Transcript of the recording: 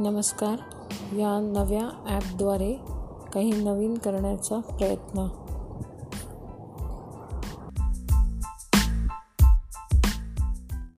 नमस्कार या नव्या ॲपद्वारे काही नवीन करण्याचा प्रयत्न